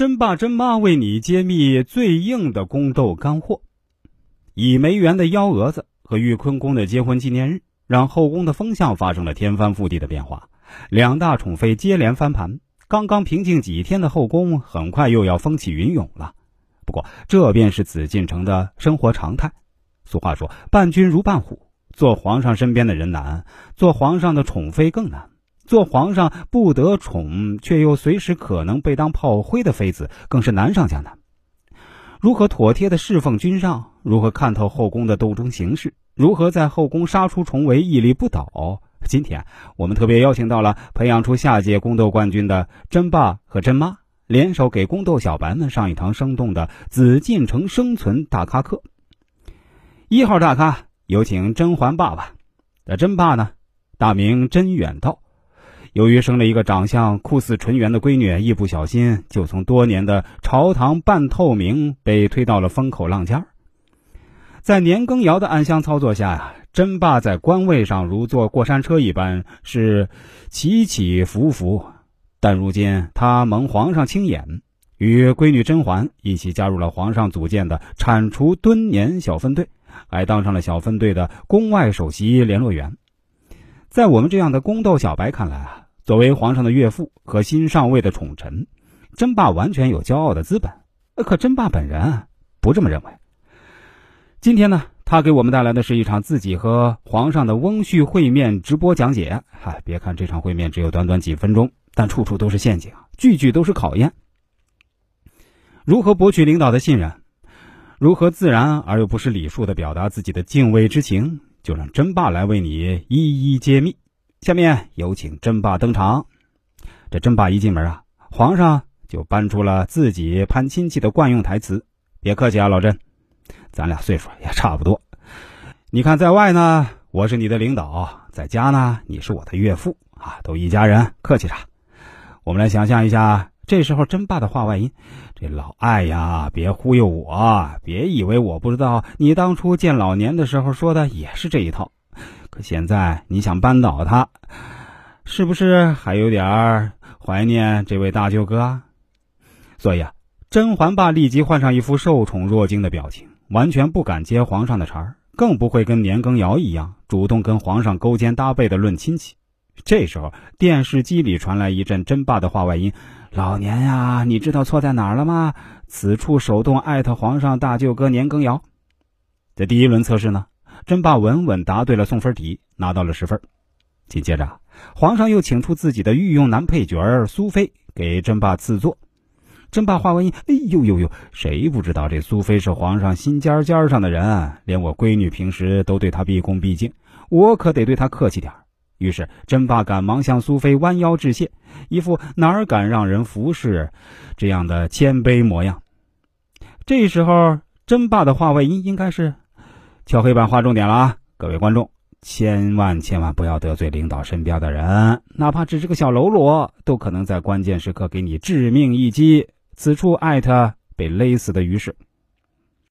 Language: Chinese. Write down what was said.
真爸真妈为你揭秘最硬的宫斗干货。以梅园的幺蛾子和玉坤宫的结婚纪念日，让后宫的风向发生了天翻覆地的变化。两大宠妃接连翻盘，刚刚平静几天的后宫，很快又要风起云涌了。不过，这便是紫禁城的生活常态。俗话说：“伴君如伴虎。”做皇上身边的人难，做皇上的宠妃更难。做皇上不得宠却又随时可能被当炮灰的妃子，更是难上加难。如何妥帖的侍奉君上？如何看透后宫的斗争形势？如何在后宫杀出重围、屹立不倒？今天我们特别邀请到了培养出下届宫斗冠军的甄爸和甄妈，联手给宫斗小白们上一堂生动的紫禁城生存大咖课。一号大咖有请甄嬛爸爸。那甄爸呢，大名甄远道。由于生了一个长相酷似纯元的闺女，一不小心就从多年的朝堂半透明被推到了风口浪尖儿在年羹尧的暗箱操作下呀，甄霸在官位上如坐过山车一般是起起伏伏，但如今他蒙皇上青眼，与闺女甄嬛一起加入了皇上组建的铲除敦年小分队，还当上了小分队的宫外首席联络员。在我们这样的宫斗小白看来啊，作为皇上的岳父和新上位的宠臣，甄霸完全有骄傲的资本。可甄霸本人不这么认为。今天呢，他给我们带来的是一场自己和皇上的翁婿会面直播讲解。嗨，别看这场会面只有短短几分钟，但处处都是陷阱，句句都是考验。如何博取领导的信任？如何自然而又不失礼数的表达自己的敬畏之情？就让争霸来为你一一揭秘。下面有请真爸登场。这真爸一进门啊，皇上就搬出了自己攀亲戚的惯用台词：“别客气啊，老甄，咱俩岁数也差不多。你看，在外呢，我是你的领导；在家呢，你是我的岳父啊，都一家人，客气啥？我们来想象一下，这时候真爸的话外音：这老艾呀，别忽悠我，别以为我不知道，你当初见老年的时候说的也是这一套。可现在你想扳倒他，是不是还有点怀念这位大舅哥？啊所以啊，甄嬛爸立即换上一副受宠若惊的表情，完全不敢接皇上的茬儿，更不会跟年羹尧一样主动跟皇上勾肩搭背的论亲戚。这时候，电视机里传来一阵甄爸的话外音。老年呀，你知道错在哪儿了吗？此处手动艾特皇上大舅哥年羹尧。这第一轮测试呢，甄爸稳稳答对了送分题，拿到了十分。紧接着，皇上又请出自己的御用男配角苏菲给甄爸赐座。甄爸话外音：哎呦呦呦，谁不知道这苏菲是皇上心尖尖上的人？连我闺女平时都对她毕恭毕敬，我可得对她客气点。于是，甄爸赶忙向苏菲弯腰致谢，一副哪儿敢让人服侍这样的谦卑模样。这时候，甄爸的话外音应该是：敲黑板划重点了啊！各位观众，千万千万不要得罪领导身边的人，哪怕只是个小喽啰，都可能在关键时刻给你致命一击。此处艾特被勒死的于是。